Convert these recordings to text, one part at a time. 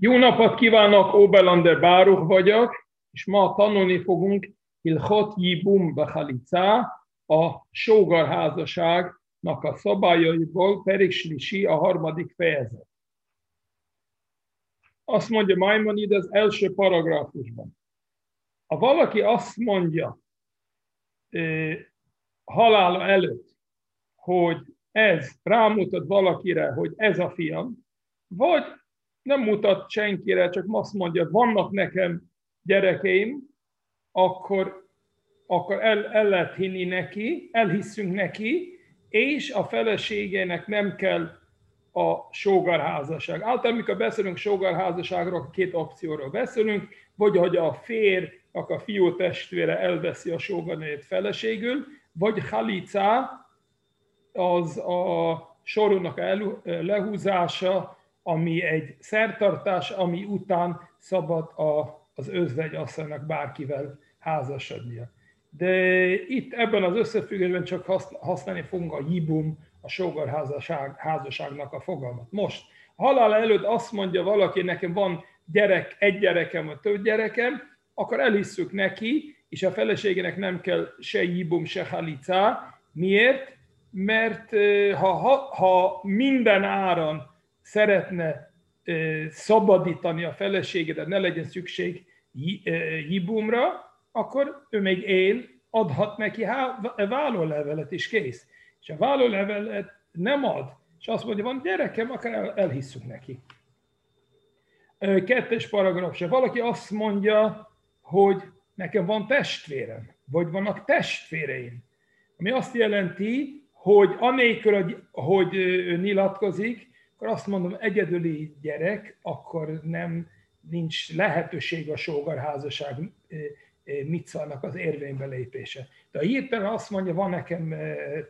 Jó napot kívánok, Obelander Báruch vagyok, és ma tanulni fogunk Hilchot Yibum Bechalica, a sógarházasságnak a szabályaiból, Perislisi a harmadik fejezet. Azt mondja Maimonid az első paragrafusban. Ha valaki azt mondja halála előtt, hogy ez rámutat valakire, hogy ez a fiam, vagy nem mutat senkire, csak azt mondja, vannak nekem gyerekeim, akkor, akkor el, el lehet hinni neki, elhisszünk neki, és a feleségének nem kell a sógarházasság. Általában, amikor beszélünk sógarházasságról, két opcióról beszélünk, vagy hogy a férj, a fiú testvére elveszi a sógarnőjét feleségül, vagy halica, az a sorónak lehúzása, ami egy szertartás, ami után szabad a, az özvegy asszonynak bárkivel házasodnia. De itt ebben az összefüggésben csak használni fogunk a jibum, a sógar házasság, házasságnak a fogalmat. Most, halál előtt azt mondja valaki, nekem van gyerek, egy gyerekem, vagy több gyerekem, akkor elhisszük neki, és a feleségének nem kell se jibum, se halica. Miért? Mert ha, ha, ha minden áron szeretne szabadítani a feleségedet, ne legyen szükség jibumra, akkor ő még él, adhat neki vállólevelet is kész. És a vállólevelet nem ad, és azt mondja, van gyerekem, akár elhisszük neki. Kettes paragraf, valaki azt mondja, hogy nekem van testvérem, vagy vannak testvéreim, ami azt jelenti, hogy anélkül, hogy ő nyilatkozik, akkor azt mondom, egyedüli gyerek, akkor nem nincs lehetőség a sógarházasság micának az érvénybe lépése. De ha hirtelen azt mondja, van nekem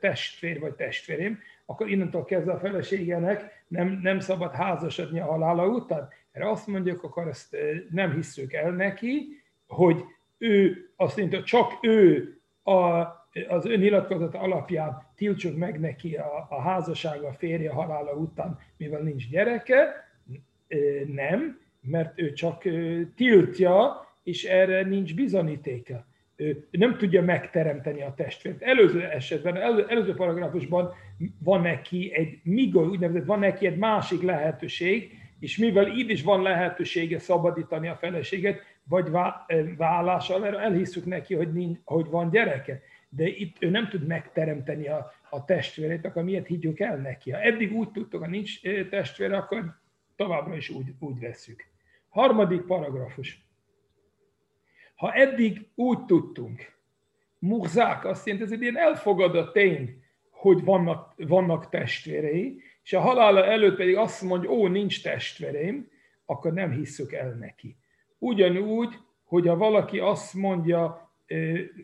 testvér vagy testvérem, akkor innentől kezdve a feleségenek nem, nem szabad házasodni a halála után. Erre azt mondjuk, akkor ezt nem hisszük el neki, hogy ő azt mondja, csak ő a az ön nyilatkozat alapján tiltsuk meg neki a, a házassága, a férje halála után, mivel nincs gyereke, nem, mert ő csak tiltja, és erre nincs bizonyítéka. Ő nem tudja megteremteni a testvért. Előző esetben, elő, előző paragrafusban van neki egy migo, úgynevezett van neki egy másik lehetőség, és mivel így is van lehetősége szabadítani a feleséget, vagy vállással, mert elhisszük neki, hogy, nincs, hogy van gyereke de itt ő nem tud megteremteni a, a testvérét, akkor miért higgyük el neki? Ha eddig úgy tudtok, ha nincs testvére, akkor továbbra is úgy, úgy veszük. Harmadik paragrafus. Ha eddig úgy tudtunk, muhzák azt jelenti, ez egy ilyen elfogadott tény, hogy vannak, vannak testvérei, és a halála előtt pedig azt mondja, ó, nincs testvéreim, akkor nem hisszük el neki. Ugyanúgy, hogy ha valaki azt mondja,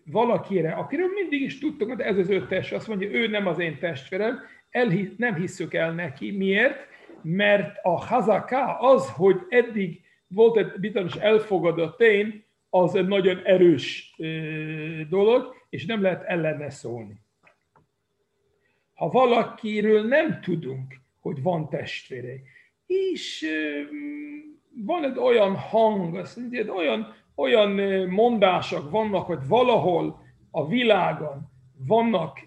valakire, akiről mindig is tudtuk, de ez az öt test, azt mondja, ő nem az én testvérem, elhisz, nem hisszük el neki. Miért? Mert a hazaká az, hogy eddig volt egy bizonyos elfogadott tény, az egy nagyon erős dolog, és nem lehet ellene szólni. Ha valakiről nem tudunk, hogy van testvére, és van egy olyan hang, azt mondja, egy olyan olyan mondások vannak, hogy valahol a világon vannak,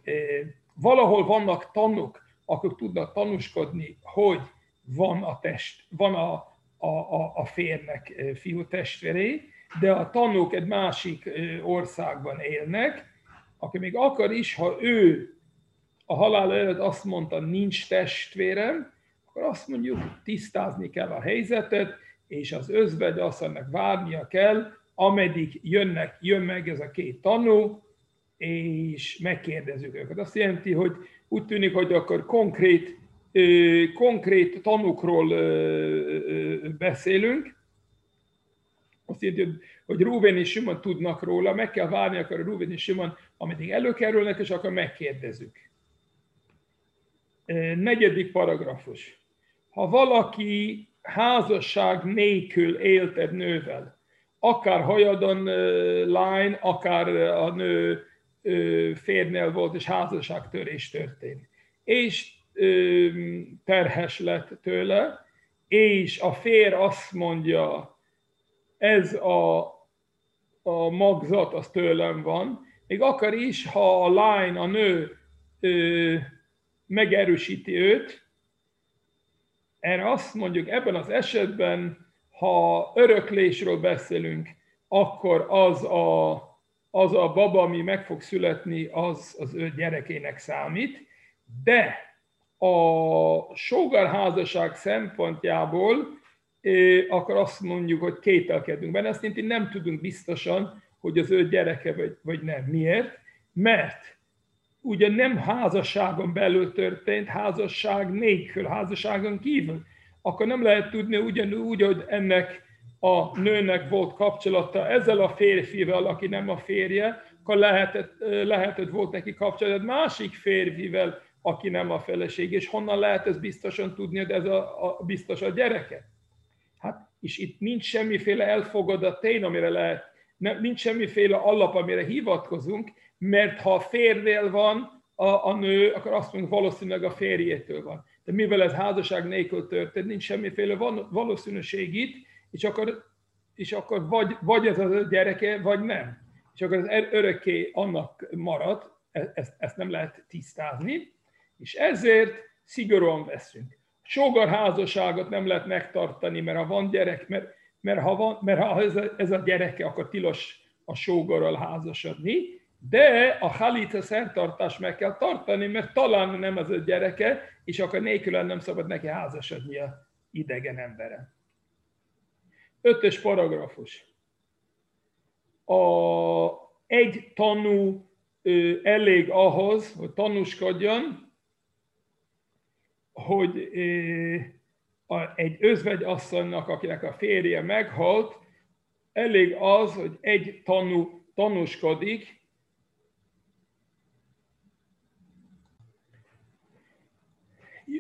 valahol vannak tanuk, akik tudnak tanúskodni, hogy van a test, van a, a, a, a férnek fiú testvéré, de a tanúk egy másik országban élnek, aki még akar is, ha ő a halál előtt azt mondta, nincs testvérem, akkor azt mondjuk, tisztázni kell a helyzetet, és az özvegy asszonynak várnia kell, ameddig jönnek, jön meg ez a két tanú, és megkérdezzük őket. Azt jelenti, hogy úgy tűnik, hogy akkor konkrét, konkrét tanukról beszélünk, azt jelenti, hogy, Rúven és Simon tudnak róla, meg kell várni akkor a Rúven és Simon, ameddig előkerülnek, és akkor megkérdezzük. Negyedik paragrafus. Ha valaki házasság nélkül élt egy nővel, akár hajadon lány, akár a nő férnél volt, és házasságtörés történt. És terhes lett tőle, és a fér azt mondja, ez a, a magzat az tőlem van, még akar is, ha a lány, a nő ö, megerősíti őt, erre azt mondjuk ebben az esetben, ha öröklésről beszélünk, akkor az a, az a baba, ami meg fog születni, az az ő gyerekének számít, de a sógarházasság szempontjából akkor azt mondjuk, hogy kételkedünk benne, azt jelenti, nem tudunk biztosan, hogy az ő gyereke vagy, vagy nem. Miért? Mert ugye nem házasságon belül történt, házasság nélkül, házasságon kívül. Akkor nem lehet tudni ugyanúgy, hogy ennek a nőnek volt kapcsolata ezzel a férfivel, aki nem a férje, akkor lehetett, lehetett volt neki kapcsolat másik férfivel, aki nem a feleség, és honnan lehet ez biztosan tudni, hogy ez a, a biztos a gyereke? Hát, és itt nincs semmiféle elfogadat tény, amire lehet, nem, nincs semmiféle alap, amire hivatkozunk, mert ha a férnél van a, a nő, akkor azt mondjuk valószínűleg a férjétől van. De mivel ez házasság nélkül történt, nincs semmiféle valószínűség itt, és akkor, és akkor vagy, vagy ez a gyereke, vagy nem. És akkor az örökké annak marad, e, ezt, ezt nem lehet tisztázni, és ezért szigorúan veszünk. Sógarházasságot nem lehet megtartani, mert ha van gyerek, mert, mert ha, van, mert ha ez, a, ez a gyereke, akkor tilos a sógorral házasodni, de a halita szertartást meg kell tartani, mert talán nem az a gyereke, és akkor nélkül nem szabad neki házasodni a idegen embere. Ötös paragrafus. A egy tanú elég ahhoz, hogy tanúskodjon, hogy egy özvegy asszonynak, akinek a férje meghalt, elég az, hogy egy tanú tanúskodik,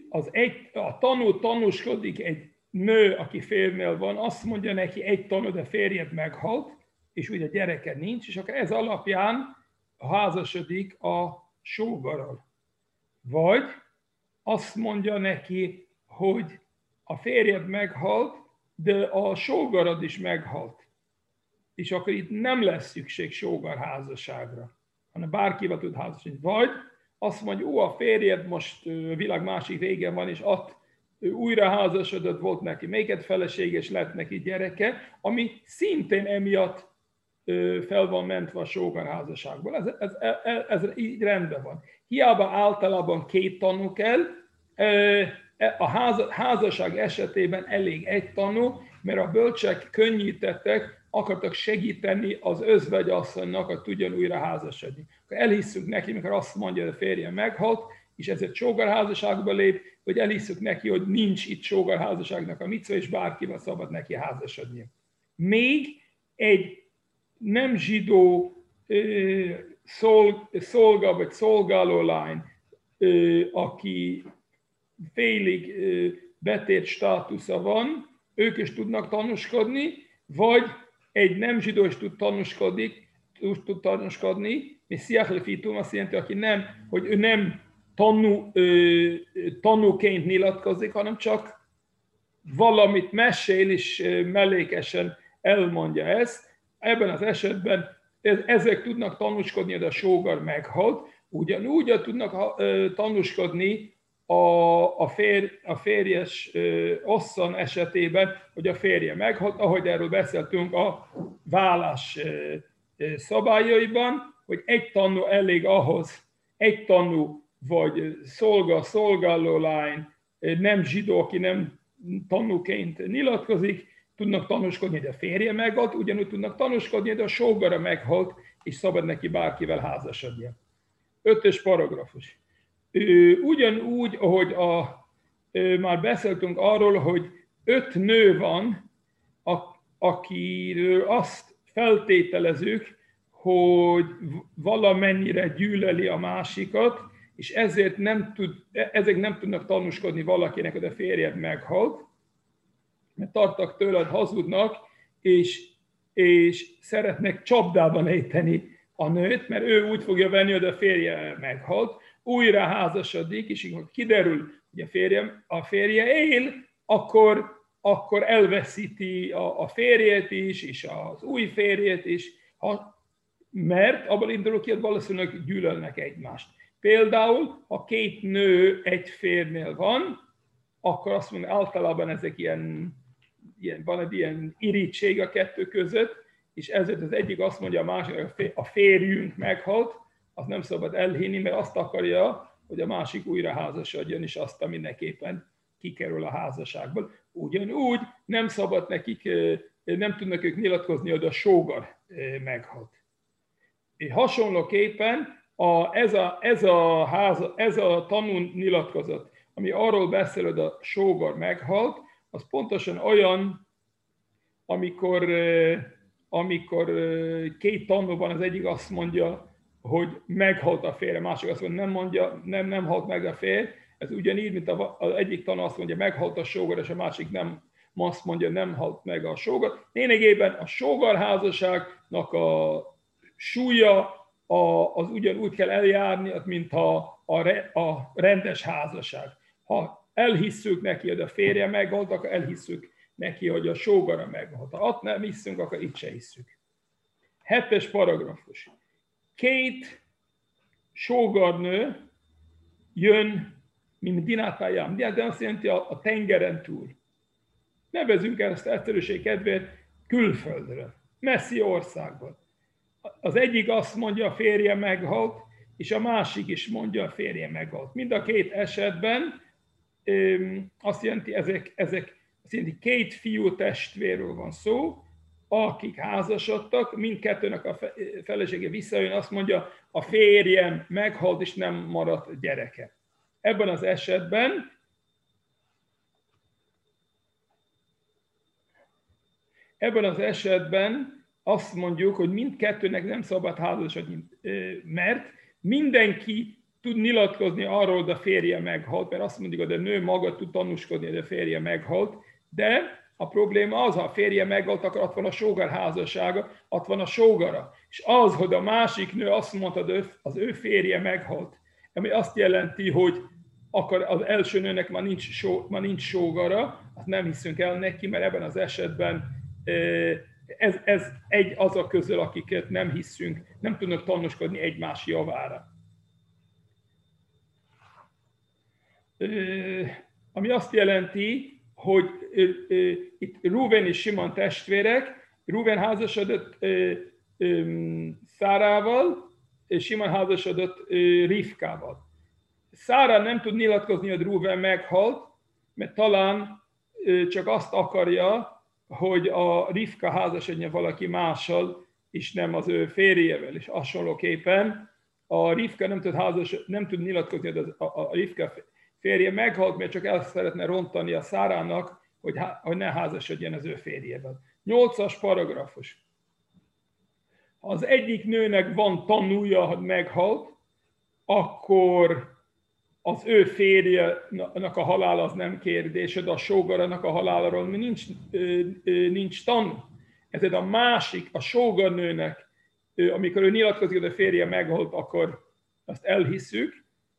az egy, a tanú tanúskodik egy nő, aki férnél van, azt mondja neki egy tanú, de férjed meghalt, és ugye gyereke nincs, és akkor ez alapján házasodik a sógarral. Vagy azt mondja neki, hogy a férjed meghalt, de a sógarad is meghalt. És akkor itt nem lesz szükség sógar házasságra, hanem bárkivel tud házasodni. Vagy azt mondja, ó, a férjed most világ másik régen van, és ott újra házasodott, volt neki még egy feleség, és lett neki gyereke, ami szintén emiatt fel van mentve a sógar házasságból. Ez, ez, ez, ez így rendben van. Hiába általában két tanú kell, a házasság esetében elég egy tanú, mert a bölcsek könnyítettek, akartak segíteni az özvegyasszonynak, hogy tudjon újra házasodni. Akkor elhisszük neki, mikor azt mondja, hogy a férje meghalt, és ezért sógarházasságba lép, hogy elhisszük neki, hogy nincs itt sógarházasságnak a micva, és bárkivel szabad neki házasodni. Még egy nem zsidó szolga vagy szolgáló lány, aki félig betért státusza van, ők is tudnak tanúskodni, vagy egy nem zsidó is tud tanúskodni, tud tanúskodni, és sziachlefitum azt jelenti, aki nem, hogy ő nem tanú, tanúként nyilatkozik, hanem csak valamit mesél, és mellékesen elmondja ezt. Ebben az esetben ezek tudnak tanúskodni, hogy a sógar meghalt, ugyanúgy tudnak tanúskodni a, a, fér, a férjes osszan esetében, hogy a férje meghalt, ahogy erről beszéltünk a vállás szabályaiban, hogy egy tanú elég ahhoz, egy tanú vagy szolga, szolgáló lány, nem zsidó, aki nem tanúként nyilatkozik, tudnak tanúskodni, hogy a férje meghalt, ugyanúgy tudnak tanúskodni, hogy a sógara meghalt, és szabad neki bárkivel házasodnia. Ötös paragrafus. Ugyanúgy, ahogy a, már beszéltünk arról, hogy öt nő van, akiről azt feltételezzük, hogy valamennyire gyűlöli a másikat, és ezért nem tud, ezek nem tudnak tanúskodni valakinek, hogy a férjed meghalt, mert tartak tőled, hazudnak, és, és szeretnek csapdában ejteni a nőt, mert ő úgy fogja venni, hogy a férje meghalt, újra házasodik, és amikor kiderül, hogy a férje, a férje él, akkor akkor elveszíti a, a férjét is, és az új férjét is, ha, mert abban indulok ki, hogy valószínűleg gyűlölnek egymást. Például, ha két nő egy férnél van, akkor azt mondja, általában ezek ilyen, ilyen van egy ilyen irítség a kettő között, és ezért az egyik azt mondja a másik, a férjünk meghalt, azt nem szabad elhinni, mert azt akarja, hogy a másik újra házasodjon, és azt mindenképpen kikerül a házasságból. Ugyanúgy nem szabad nekik, nem tudnak ők nyilatkozni, hogy a sógar meghalt. Hasonlóképpen a, ez, a, ez, a ház, ez a tanú nyilatkozat, ami arról beszél, hogy a sógar meghalt, az pontosan olyan, amikor, amikor két tanú van, az egyik azt mondja, hogy meghalt a férje, másik azt mondja, nem mondja, nem, nem halt meg a férj. Ez ugyanígy, mint az egyik tanú azt mondja, meghalt a sógar, és a másik nem azt mondja, nem halt meg a sógar. Lényegében a sógarházasságnak a súlya a, az ugyanúgy kell eljárni, mint a, a, a rendes házasság. Ha elhisszük neki, hogy a férje meghalt, akkor elhisszük neki, hogy a sógara meghalt. Ha azt nem hiszünk, akkor itt se hiszük. Hetes paragrafus. Két sógarnő jön, mint dinátájám. De azt jelenti a, a tengeren túl. Nevezünk ezt egyszerűség kedvéért külföldről, messzi országban az egyik azt mondja, a férje meghalt, és a másik is mondja, a férje meghalt. Mind a két esetben azt jelenti, ezek, ezek azt jelenti, két fiú testvérről van szó, akik házasodtak, mindkettőnek a felesége visszajön, azt mondja, a férjem meghalt, és nem maradt gyereke. Ebben az esetben ebben az esetben azt mondjuk, hogy mindkettőnek nem szabad házasodni, mert mindenki tud nyilatkozni arról, hogy a férje meghalt, mert azt mondjuk, hogy a nő maga tud tanúskodni, hogy a férje meghalt, de a probléma az, ha a férje meghalt, akkor ott van a sógar házassága, ott van a sógara. És az, hogy a másik nő azt mondta, az ő férje meghalt, ami azt jelenti, hogy akkor az első nőnek már nincs, só, már nincs sógara, azt nem hiszünk el neki, mert ebben az esetben ez, ez egy azok közül, akiket nem hiszünk, nem tudnak tanúskodni egymás javára. Ami azt jelenti, hogy itt Ruven és Simon testvérek, Ruven házasodott Szárával, és Simon házasodott Rivkával. Szára nem tud nyilatkozni, hogy Ruven meghalt, mert talán csak azt akarja, hogy a Rivka házasodja valaki mással, és nem az ő férjével, és hasonlóképpen a Rivka nem tud, házas, nem tud nyilatkozni, hogy a, a Rivka férje meghalt, mert csak el szeretne rontani a szárának, hogy, hogy ne házasodjon az ő férjével. Nyolcas paragrafus. Ha az egyik nőnek van tanúja, hogy meghalt, akkor az ő férjenek a halál az nem kérdés, de a sógarának a haláláról nincs, nincs tanú. Ezért a másik, a sógarnőnek, amikor ő nyilatkozik, hogy a férje meghalt, akkor azt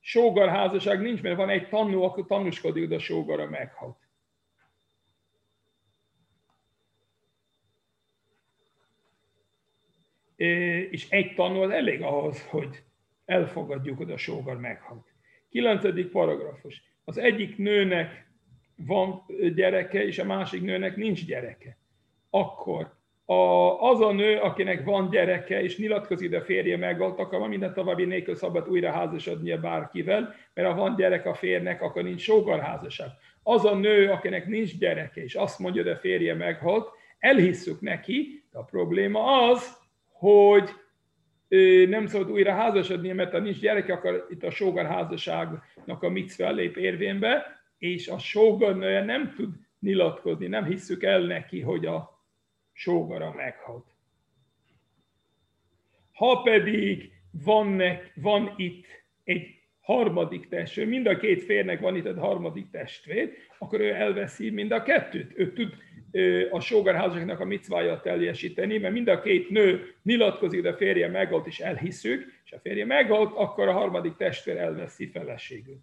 elhisszük. Sógarházasság nincs, mert van egy tanú, akkor tanúskodik, hogy a sógara meghalt. És egy tanú az elég ahhoz, hogy elfogadjuk, hogy a sógar meghalt. Kilencedik paragrafus. Az egyik nőnek van gyereke, és a másik nőnek nincs gyereke. Akkor a, az a nő, akinek van gyereke, és nyilatkozik, a férje meghalt, akkor minden további nélkül szabad újra házasodnia bárkivel, mert ha van gyerek a férnek, akkor nincs sógarházasság. Az a nő, akinek nincs gyereke, és azt mondja, a férje meghalt, elhisszük neki, de a probléma az, hogy nem szabad újra házasodni, mert ha nincs gyereke, akkor itt a sógar házasságnak a micve lép érvénybe, és a sógarnője nem tud nyilatkozni, nem hisszük el neki, hogy a sógara meghalt. Ha pedig van, van itt egy harmadik testvér, mind a két férnek van itt egy harmadik testvér, akkor ő elveszi mind a kettőt. Ő tud a sógarházaknak a micváját teljesíteni, mert mind a két nő nyilatkozik, de a férje meghalt, és elhiszük, és a férje meghalt, akkor a harmadik testvér elveszi feleségül.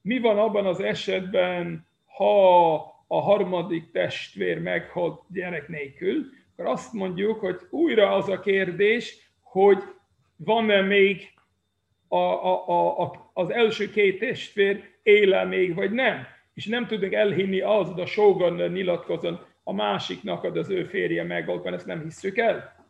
Mi van abban az esetben, ha a harmadik testvér meghalt gyerek nélkül, akkor azt mondjuk, hogy újra az a kérdés, hogy van-e még a, a, a, a, az első két testvér éle még, vagy nem. És nem tudunk elhinni az, hogy a Shogun nyilatkozon a másiknak az ő férje meghalt, mert ezt nem hisszük el.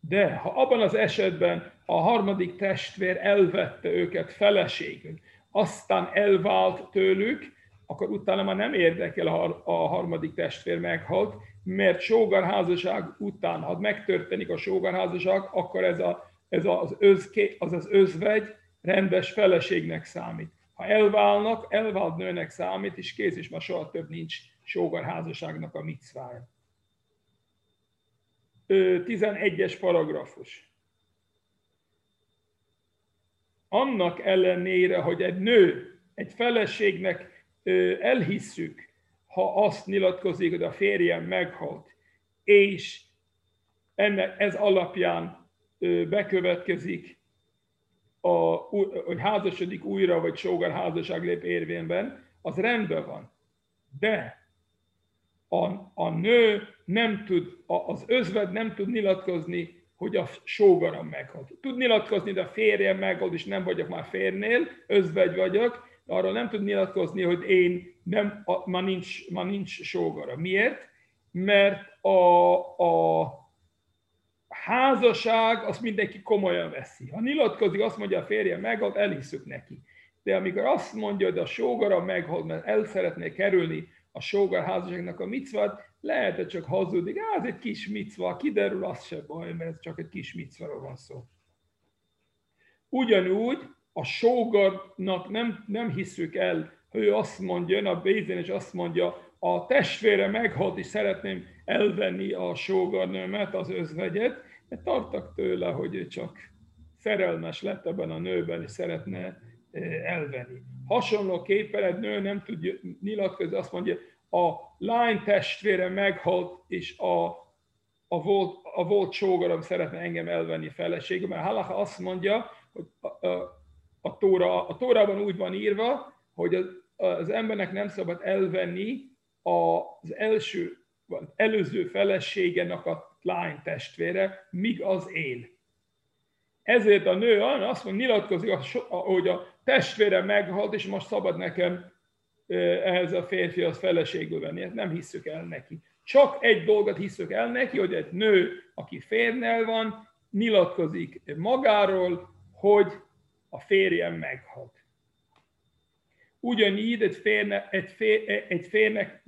De ha abban az esetben a harmadik testvér elvette őket feleségül, aztán elvált tőlük, akkor utána már nem érdekel a harmadik testvér meghalt, mert sógarházasság után, ha megtörténik a sógarházasság, akkor ez, a, ez az, özké, az az özvegy rendes feleségnek számít. Ha elválnak, elvált nőnek számít, és kész, és már soha több nincs sógarházasságnak a micvája. 11-es paragrafus. Annak ellenére, hogy egy nő, egy feleségnek elhisszük, ha azt nyilatkozik, hogy a férjem meghalt, és ennek ez alapján bekövetkezik, a, hogy házasodik újra, vagy sógar házasság lép érvényben, az rendben van. De a, a nő nem tud, az özved nem tud nyilatkozni, hogy a sógaram meghalt. Tud nyilatkozni, de a férjem meghalt, és nem vagyok már férnél, özvegy vagyok, arról nem tud nyilatkozni, hogy én nem, a, ma, nincs, ma nincs sógara. Miért? Mert a, a házasság azt mindenki komolyan veszi. Ha nyilatkozik, azt mondja a férje meghalt, elhiszük neki. De amikor azt mondja, hogy a sógara meghalt, mert el szeretné kerülni a sógar házasságnak a micvát, lehet, hogy csak hazudik, ez egy kis micva, kiderül, az se baj, mert csak egy kis micváról van szó. Ugyanúgy a sógarnak nem, nem hiszük el, hogy ő azt mondja, jön a Bézén, és azt mondja, a testvére meghalt, és szeretném elvenni a sógarnőmet, az özvegyet, mert tartak tőle, hogy ő csak szerelmes lett ebben a nőben, és szeretne elvenni. Hasonlóképpen egy nő nem tud nyilatkozni, azt mondja, a lány testvére meghalt, és a, a, volt, a volt sógorom szeretne engem elvenni feleségem, mert Halacha azt mondja, hogy a, a, a, tóra, a tórában úgy van írva, hogy az, az embernek nem szabad elvenni az első, vagy előző feleségenek a lány testvére, míg az él. Ezért a nő azt mondja, nyilatkozik, hogy a testvére meghalt, és most szabad nekem ehhez a férfihoz feleségül venni. Ezt nem hiszük el neki. Csak egy dolgot hiszük el neki, hogy egy nő, aki férnel van, nyilatkozik magáról, hogy a férjem meghalt. Ugyanígy egy, férne, egy, fér, egy férnek,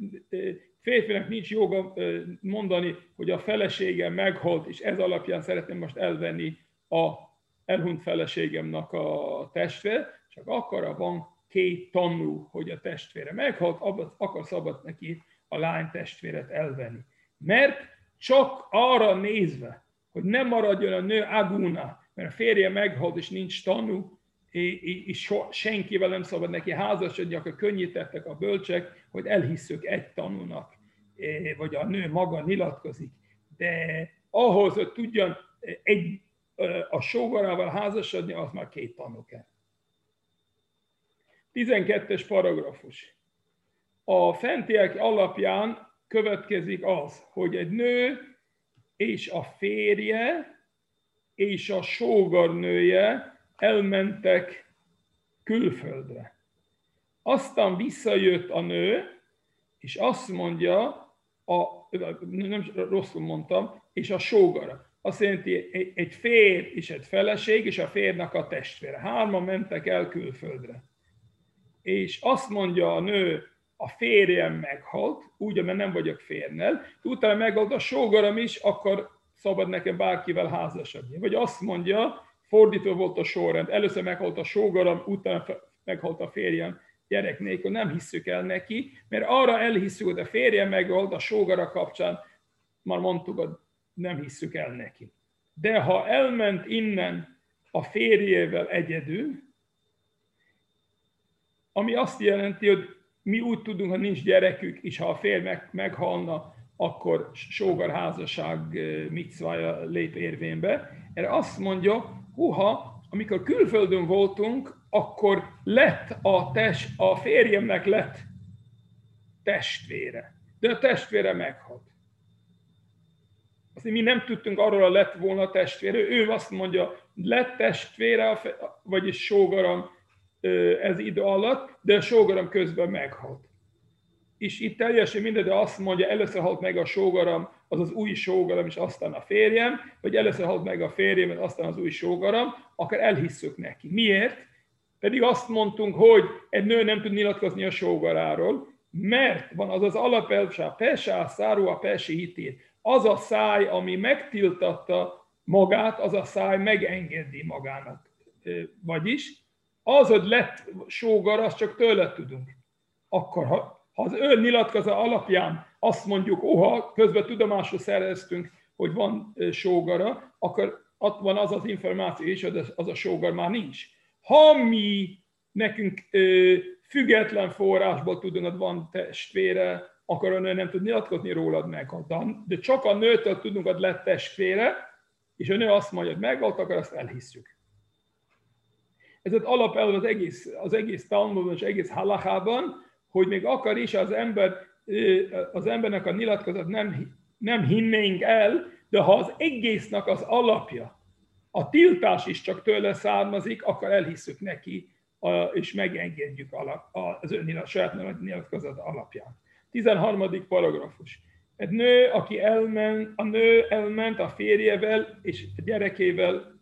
férfinek nincs joga mondani, hogy a feleségem meghalt, és ez alapján szeretném most elvenni a elhunyt feleségemnek a testvér, csak akkor van két tanú, hogy a testvére meghalt, abban akar szabad neki a lány testvéret elvenni. Mert csak arra nézve, hogy nem maradjon a nő aguna, mert a férje meghalt és nincs tanú, és senkivel nem szabad neki házasodni, akkor könnyítettek a bölcsek, hogy elhisszük egy tanúnak, vagy a nő maga nyilatkozik. De ahhoz, hogy tudjon egy, a sógarával házasodni, az már két tanú kell. 12-es paragrafus. A fentiek alapján következik az, hogy egy nő és a férje és a sógarnője elmentek külföldre. Aztán visszajött a nő, és azt mondja, a, nem rosszul mondtam, és a sógara. Azt jelenti egy férj és egy feleség, és a férnek a testvére. Hárman mentek el külföldre. És azt mondja a nő, a férjem meghalt, úgy, mert nem vagyok férnel, utána meghalt a sógaram is, akkor szabad nekem bárkivel házasodni. Vagy azt mondja, fordítva volt a sorrend, először meghalt a sógaram, utána meghalt a férjem gyerek nélkül, nem hisszük el neki, mert arra elhisszük, hogy a férjem meghalt a sógara kapcsán, már mondtuk, hogy nem hisszük el neki. De ha elment innen a férjével egyedül, ami azt jelenti, hogy mi úgy tudunk, ha nincs gyerekük, és ha a férj meghalna, akkor sógarházasság micvája lép érvénybe. Erre azt mondja, huha, amikor külföldön voltunk, akkor lett a, test, a férjemnek lett testvére. De a testvére meghalt. Azt mi nem tudtunk arról a lett volna testvére. Ő azt mondja, lett testvére, vagyis sógaram ez idő alatt, de a sógaram közben meghalt. És itt teljesen minden, de azt mondja, először halt meg a sógaram, az az új sógaram, és aztán a férjem, vagy először halt meg a férjem, aztán az új sógaram, akkor elhisszük neki. Miért? Pedig azt mondtunk, hogy egy nő nem tud nyilatkozni a sógaráról, mert van az az alapelv, a pesá, száró, a pesi hitét. Az a száj, ami megtiltatta magát, az a száj megengedi magának. Vagyis az, hogy lett sógar, azt csak tőle tudunk. Akkor, ha, ha az ő nyilatkozat alapján azt mondjuk, oha, közben tudomásra szereztünk, hogy van sógara, akkor ott van az az információ is, hogy az a sógar már nincs. Ha mi nekünk független forrásból tudunk, hogy van testvére, akkor a nő nem tud nyilatkozni rólad meg. De csak a nőtől tudunk, hogy lett testvére, és a nő azt mondja, hogy meghalt, akkor azt elhisszük. Ez az alapelv az egész, az egész Talmudban és egész halachában, hogy még akar is az ember, az embernek a nyilatkozat nem, nem hinnénk el, de ha az egésznek az alapja, a tiltás is csak tőle származik, akkor elhisszük neki, és megengedjük az ön a saját nyilatkozat alapján. 13. paragrafus. Egy nő, aki elment, a nő elment a férjevel és a gyerekével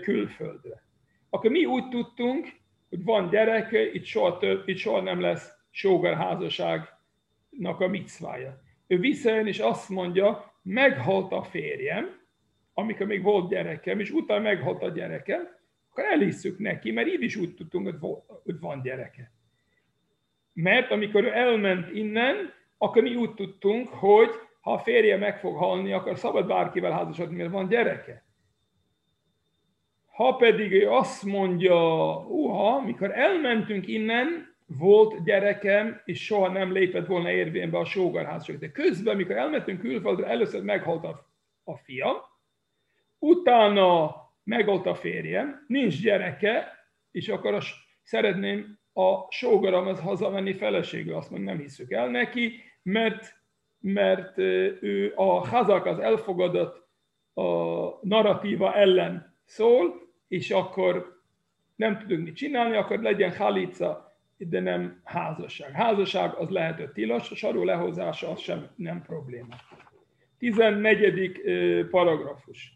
külföldre. Akkor mi úgy tudtunk, hogy van gyereke, itt soha, több, itt soha nem lesz sógarházasságnak a micvája. Ő visszajön és azt mondja, meghalt a férjem, amikor még volt gyerekem, és utána meghalt a gyerekem, akkor elhisszük neki, mert így is úgy tudtunk, hogy van gyereke. Mert amikor ő elment innen, akkor mi úgy tudtunk, hogy ha a férje meg fog halni, akkor szabad bárkivel házasodni, mert van gyereke. Ha pedig ő azt mondja, uha, mikor elmentünk innen, volt gyerekem, és soha nem lépett volna érvénybe a sógarházasság. De közben, mikor elmentünk külföldre, először meghalt a, a fia, utána meghalt a férjem, nincs gyereke, és akkor a, szeretném a sógaramhoz hazamenni feleségül. Azt mondja, nem hiszük el neki, mert, mert ő a hazak az elfogadott a narratíva ellen szól, és akkor nem tudunk mit csinálni, akkor legyen halica, de nem házasság. Házasság az lehet, hogy tilos, a sarú lehozása az sem nem probléma. 14. paragrafus.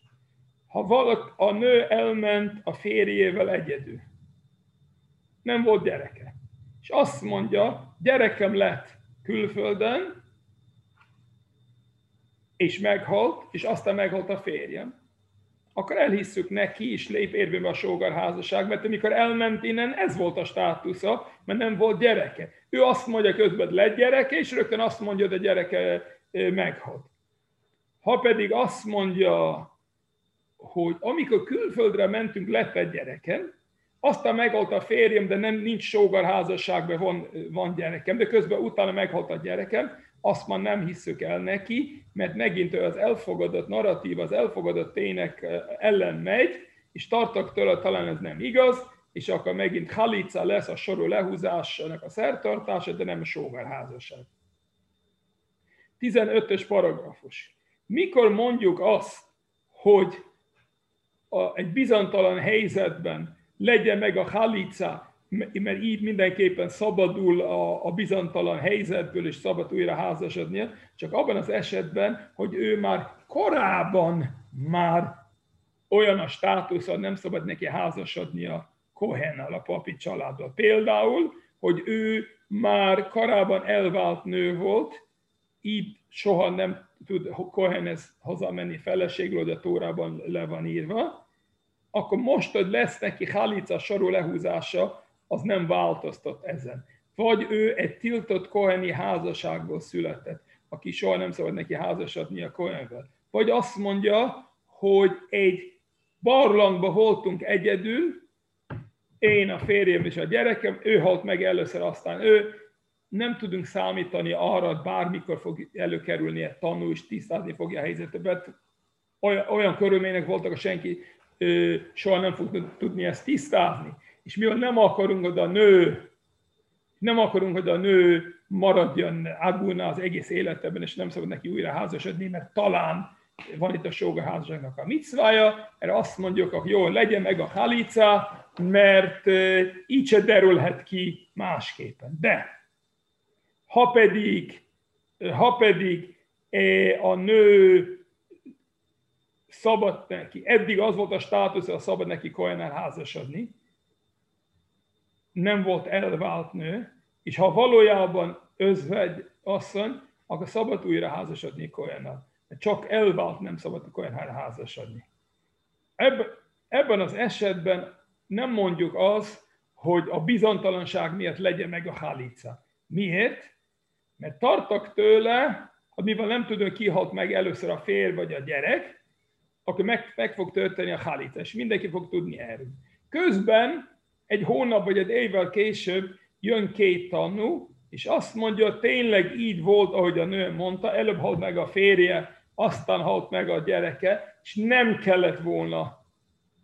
Ha valak, a nő elment a férjével egyedül, nem volt gyereke, és azt mondja, gyerekem lett külföldön, és meghalt, és aztán meghalt a férjem, akkor elhisszük neki is lép érvénybe a sógarházasság, mert amikor elment innen, ez volt a státusza, mert nem volt gyereke. Ő azt mondja közben, lett gyereke, és rögtön azt mondja, hogy a gyereke meghalt. Ha pedig azt mondja, hogy amikor külföldre mentünk, lett egy gyerekem, aztán meghalt a férjem, de nem nincs sógarházasságban, van, van gyerekem, de közben utána meghalt a gyerekem, azt már nem hiszük el neki, mert megint ő az elfogadott narratív, az elfogadott tények ellen megy, és tartok tőle, talán ez nem igaz, és akkor megint halica lesz a sorú lehúzásának a szertartása, de nem a sógárházasság. 15-ös paragrafus. Mikor mondjuk azt, hogy a, egy bizontalan helyzetben legyen meg a halica, mert így mindenképpen szabadul a, a bizontalan helyzetből, és szabad újra házasodnia, csak abban az esetben, hogy ő már korábban már olyan a státusz, hogy nem szabad neki házasodnia Kohennel, a papi családdal. Például, hogy ő már korábban elvált nő volt, így soha nem tud Kohenhez hazamenni feleségről, hogy a Tórában le van írva, akkor most, hogy lesz neki halica sorú lehúzása, az nem változtat ezen. Vagy ő egy tiltott koheni házasságból született, aki soha nem szabad neki házasodni a kohenvel. Vagy azt mondja, hogy egy barlangba voltunk egyedül, én, a férjem és a gyerekem, ő halt meg először, aztán ő, nem tudunk számítani arra, hogy bármikor fog előkerülni egy tanú, és tisztázni fogja a helyzetet. Olyan, olyan körülmények voltak, hogy senki soha nem fog tudni ezt tisztázni. És mivel nem akarunk, hogy a nő, nem akarunk, hogy a nő maradjon agulna az egész életében, és nem szabad neki újra házasodni, mert talán van itt a sógaházasságnak a micvája, erre azt mondjuk, hogy jó, legyen meg a halica, mert így se derülhet ki másképpen. De ha pedig, ha pedig a nő szabad neki, eddig az volt a státusz, hogy szabad neki Kohenel házasodni, nem volt elvált nő, és ha valójában özvegy asszony, akkor szabad újra házasodni Kohenel. Csak elvált nem szabad Kohenel házasodni. Ebben az esetben nem mondjuk az, hogy a bizontalanság miatt legyen meg a halica. Miért? Mert tartak tőle, hogy mivel nem tudom, ki halt meg először a férj vagy a gyerek, akkor meg, meg fog történni a halica, és mindenki fog tudni erről. Közben egy hónap vagy egy évvel később jön két tanú, és azt mondja, tényleg így volt, ahogy a nő mondta, előbb halt meg a férje, aztán halt meg a gyereke, és nem kellett volna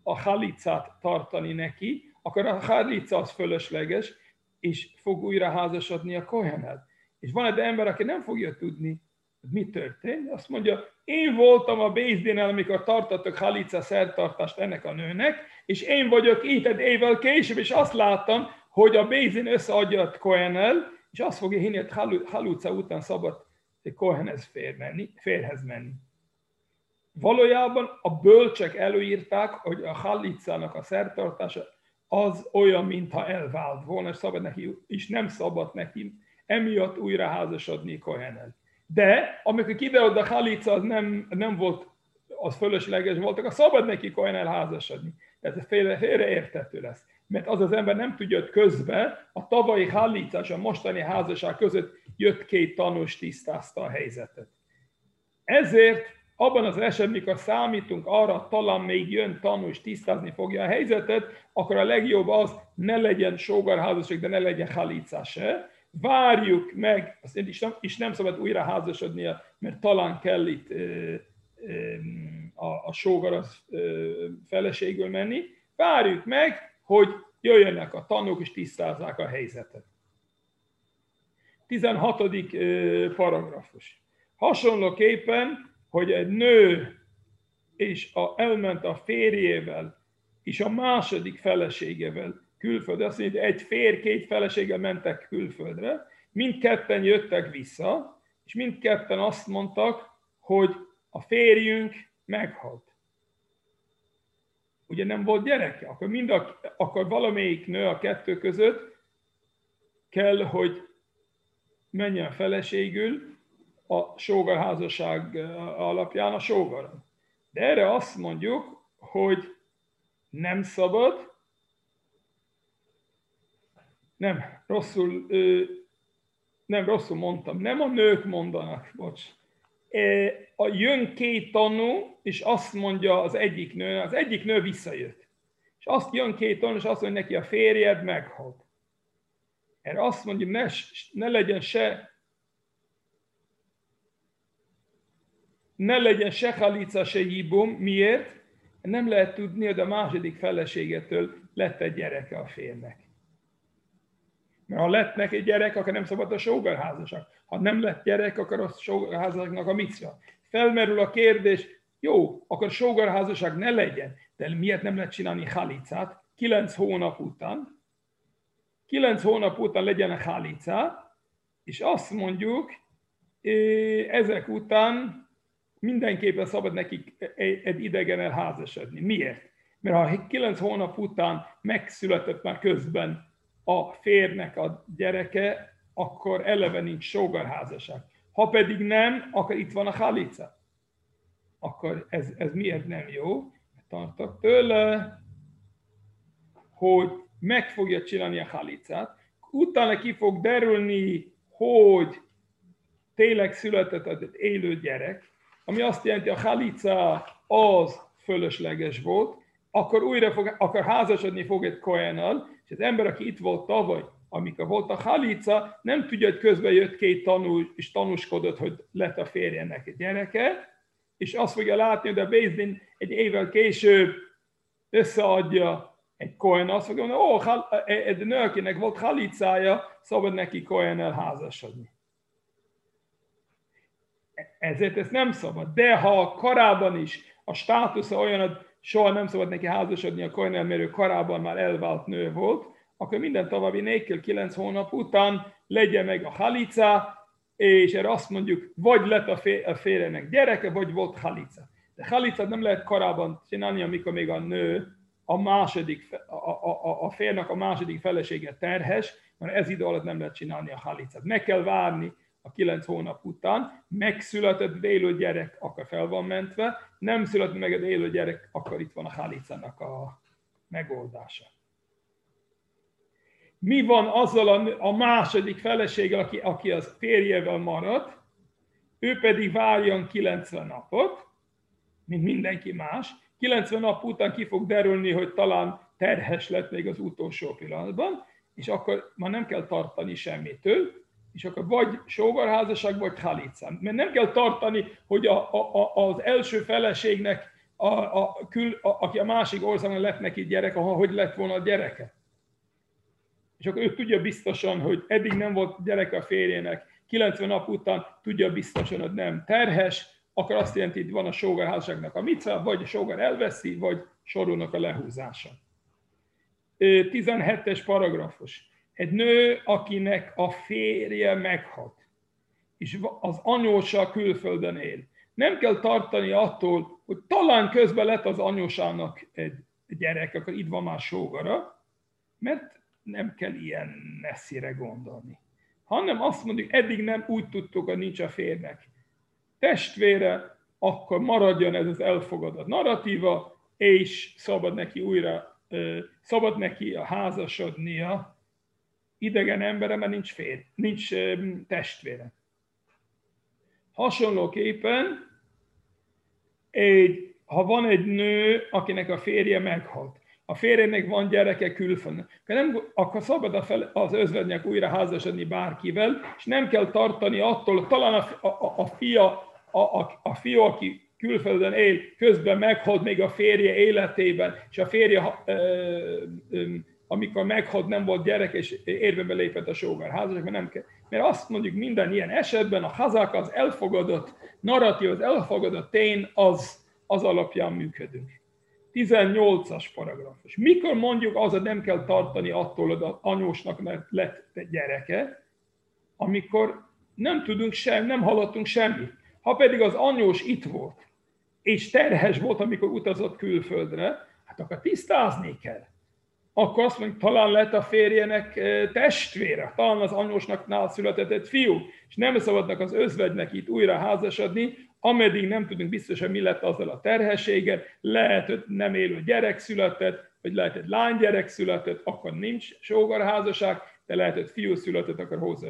a halicát tartani neki, akkor a halica az fölösleges, és fog újra házasodni a kohenel. És van egy ember, aki nem fogja tudni, mi történt. Azt mondja, én voltam a Bézdénel, amikor tartottak halica szertartást ennek a nőnek, és én vagyok itt egy évvel később, és azt láttam, hogy a Bézdén összeadja a és azt fogja hinni, hogy haluca után szabad Kohenhez fér menni, férhez menni. Valójában a bölcsek előírták, hogy a halicának a szertartása az olyan, mintha elvált volna, és szabad neki, és nem szabad neki emiatt újra házasodni Kohenel. De amikor kiderült, a halica az nem, nem volt, az fölösleges volt, akkor szabad neki Kohenel házasodni. Ez félre, félreértető lesz. Mert az az ember nem tudja, hogy közben a tavalyi halica és a mostani házasság között jött két tanús, tisztázta a helyzetet. Ezért abban az esetben, mikor számítunk arra, talán még jön tanú tisztázni fogja a helyzetet, akkor a legjobb az, ne legyen sógarházasság, de ne legyen halica se. Várjuk meg, azt is nem, is nem szabad újra házasodnia, mert talán kell itt ö, ö, a, a sógar az ö, feleségül menni. Várjuk meg, hogy jöjjenek a tanúk és tisztázzák a helyzetet. 16. paragrafus. Hasonlóképpen hogy egy nő és a, elment a férjével és a második feleségével külföldre, azt mondja, egy férj, két felesége mentek külföldre, mindketten jöttek vissza, és mindketten azt mondtak, hogy a férjünk meghalt. Ugye nem volt gyereke, akkor, mind a, akkor valamelyik nő a kettő között kell, hogy menjen feleségül, a sógarházasság alapján a sógaron. De erre azt mondjuk, hogy nem szabad, nem, rosszul, nem rosszul mondtam, nem a nők mondanak, bocs. A jön két tanú, és azt mondja az egyik nő, az egyik nő visszajött. És azt jön két tanú, és azt mondja neki, a férjed meghalt. Erre azt mondja, ne, ne legyen se ne legyen se halica, se hibum. Miért? Nem lehet tudni, hogy a második feleségetől lett egy gyereke a férnek. Mert ha lett neki egy gyerek, akkor nem szabad a sógarházasság. Ha nem lett gyerek, akkor a sógarházasságnak a micva. Felmerül a kérdés, jó, akkor sógarházasság ne legyen, de miért nem lehet csinálni halicát? Kilenc hónap után, kilenc hónap után legyen a halica, és azt mondjuk, ezek után mindenképpen szabad nekik egy idegen házasodni. Miért? Mert ha kilenc hónap után megszületett már közben a férnek a gyereke, akkor eleve nincs sógarházasság. Ha pedig nem, akkor itt van a halica. Akkor ez, ez miért nem jó? Tartok tőle, hogy meg fogja csinálni a halicát, utána ki fog derülni, hogy tényleg született egy élő gyerek, ami azt jelenti, a halica az fölösleges volt, akkor újra fog, akkor házasodni fog egy kohenal, és az ember, aki itt volt tavaly, amikor volt a halica, nem tudja, hogy közben jött két tanul, és tanúskodott, hogy lett a férjenek egy gyereke, és azt fogja látni, hogy a Bézdin egy évvel később összeadja egy Cohen, azt fogja mondani, ó, oh, egy nő, akinek volt halicája, szabad neki Cohen házasodni. Ezért ez nem szabad. De ha korábban is a státusza olyan, hogy soha nem szabad neki házasodni a Cohen mert ő korábban már elvált nő volt, akkor minden további nélkül kilenc hónap után legyen meg a halica, és erre azt mondjuk, vagy lett a férjenek gyereke, vagy volt halica. De halicát nem lehet korábban csinálni, amikor még a nő a második, a, a, a férnek a második felesége terhes, mert ez idő alatt nem lehet csinálni a halicát. Meg kell várni a kilenc hónap után, megszületett élő gyerek, akkor fel van mentve, nem született meg egy élő gyerek, akkor itt van a halicának a megoldása. Mi van azzal a, a második feleséggel, aki, aki az férjevel maradt, ő pedig várjon 90 napot, mint mindenki más. 90 nap után ki fog derülni, hogy talán terhes lett még az utolsó pillanatban, és akkor már nem kell tartani semmitől, és akkor vagy sógorházasság, vagy halica. Mert nem kell tartani, hogy a, a, az első feleségnek, a, a, kül, a, aki a másik országban lett neki gyerek, hogy lett volna a gyereke. És akkor ő tudja biztosan, hogy eddig nem volt gyereke a férjének, 90 nap után tudja biztosan, hogy nem terhes, akkor azt jelenti, hogy van a sógorházasságnak a mitzvah, vagy a sógor elveszi, vagy sorolnak a lehúzása. 17-es paragrafus. Egy nő, akinek a férje meghalt, és az anyósa külföldön él. Nem kell tartani attól, hogy talán közben lett az anyósának egy gyerek, akkor itt van már sógora, mert nem kell ilyen messzire gondolni. Hanem azt mondjuk, eddig nem úgy tudtuk, hogy nincs a férnek testvére, akkor maradjon ez az elfogadott narratíva, és szabad neki újra, szabad neki a házasodnia idegen embere, mert nincs, fér, nincs testvére. Hasonlóképpen, egy, ha van egy nő, akinek a férje meghalt, a férjének van gyereke külföldön, akkor, nem, akkor szabad a fel, az özvegynek újra házasodni bárkivel, és nem kell tartani attól, talán a, a, a fia a, a, a fiú, aki külföldön él, közben meghalt még a férje életében, és a férje, amikor meghalt, nem volt gyerek, és érvénybe lépett a sógárházasság, mert nem kell. Mert azt mondjuk minden ilyen esetben a hazák az elfogadott narratív, az elfogadott tény, az, az alapján működünk. 18-as paragrafus. Mikor mondjuk az, hogy nem kell tartani attól, hogy anyósnak lett gyereke, amikor nem tudunk sem, nem hallottunk semmit. Ha pedig az anyós itt volt, és terhes volt, amikor utazott külföldre, hát akkor tisztázni kell. Akkor azt mondjuk, talán lett a férjenek testvére, talán az anyósnak nál született egy fiú, és nem szabadnak az özvegynek itt újra házasodni, ameddig nem tudunk biztosan, mi lett azzal a terhességgel, lehet, hogy nem élő gyerek született, vagy lehet, hogy lánygyerek született, akkor nincs sógarházasság, de lehet, hogy fiú született, akkor, hozzá,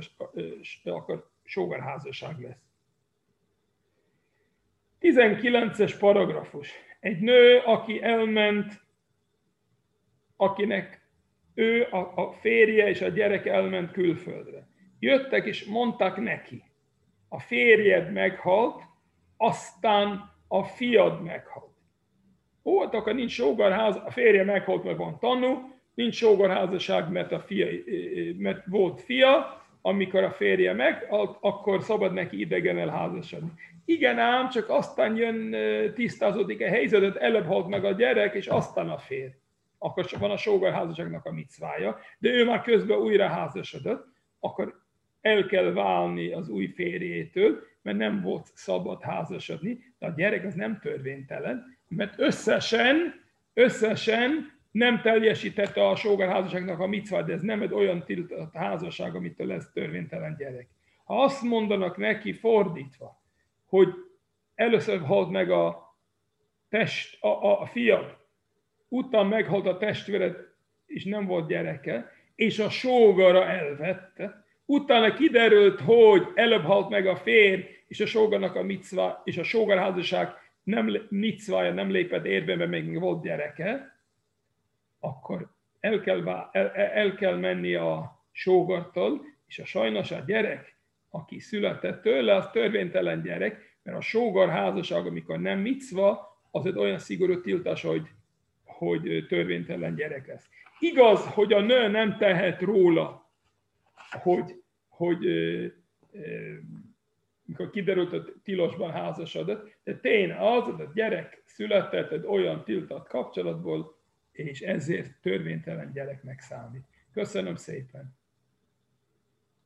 akkor sógarházasság lesz. 19-es paragrafus. Egy nő, aki elment, akinek ő, a, a férje és a gyerek elment külföldre. Jöttek és mondták neki, a férjed meghalt, aztán a fiad meghalt. Ó, hát akkor nincs sógarház, a férje meghalt, mert van tanú, nincs sógarházaság, mert, a fia, mert volt fia, amikor a férje meg, akkor szabad neki idegen elházasodni. Igen ám, csak aztán jön, tisztázódik a helyzetet, előbb halt meg a gyerek, és aztán a férj. Akkor van a sógorházasságnak a micvája, de ő már közben újra házasodott, akkor el kell válni az új férjétől, mert nem volt szabad házasodni, de a gyerek az nem törvénytelen, mert összesen, összesen nem teljesítette a sógorházasságnak a micvát, de ez nem egy olyan tiltott házasság, amitől lesz törvénytelen gyerek. Ha azt mondanak neki fordítva, hogy először halt meg a, test, a, a, a fiad, utána meghalt a testvéred, és nem volt gyereke, és a sógara elvette, utána kiderült, hogy előbb halt meg a férj, és a sógarnak a micva, és a sógarházasság nem, micvája nem lépett érvénybe, még volt gyereke, akkor el kell, el, el kell menni a sógartól, és a sajnos a gyerek aki született tőle, az törvénytelen gyerek, mert a sógar házasság, amikor nem micva, az egy olyan szigorú tiltás, hogy, hogy törvénytelen gyerek lesz. Igaz, hogy a nő nem tehet róla, hogy, hogy mikor kiderült, hogy tilosban házasodott, de tény az, hogy a gyerek született egy olyan tiltott kapcsolatból, és ezért törvénytelen gyereknek számít. Köszönöm szépen!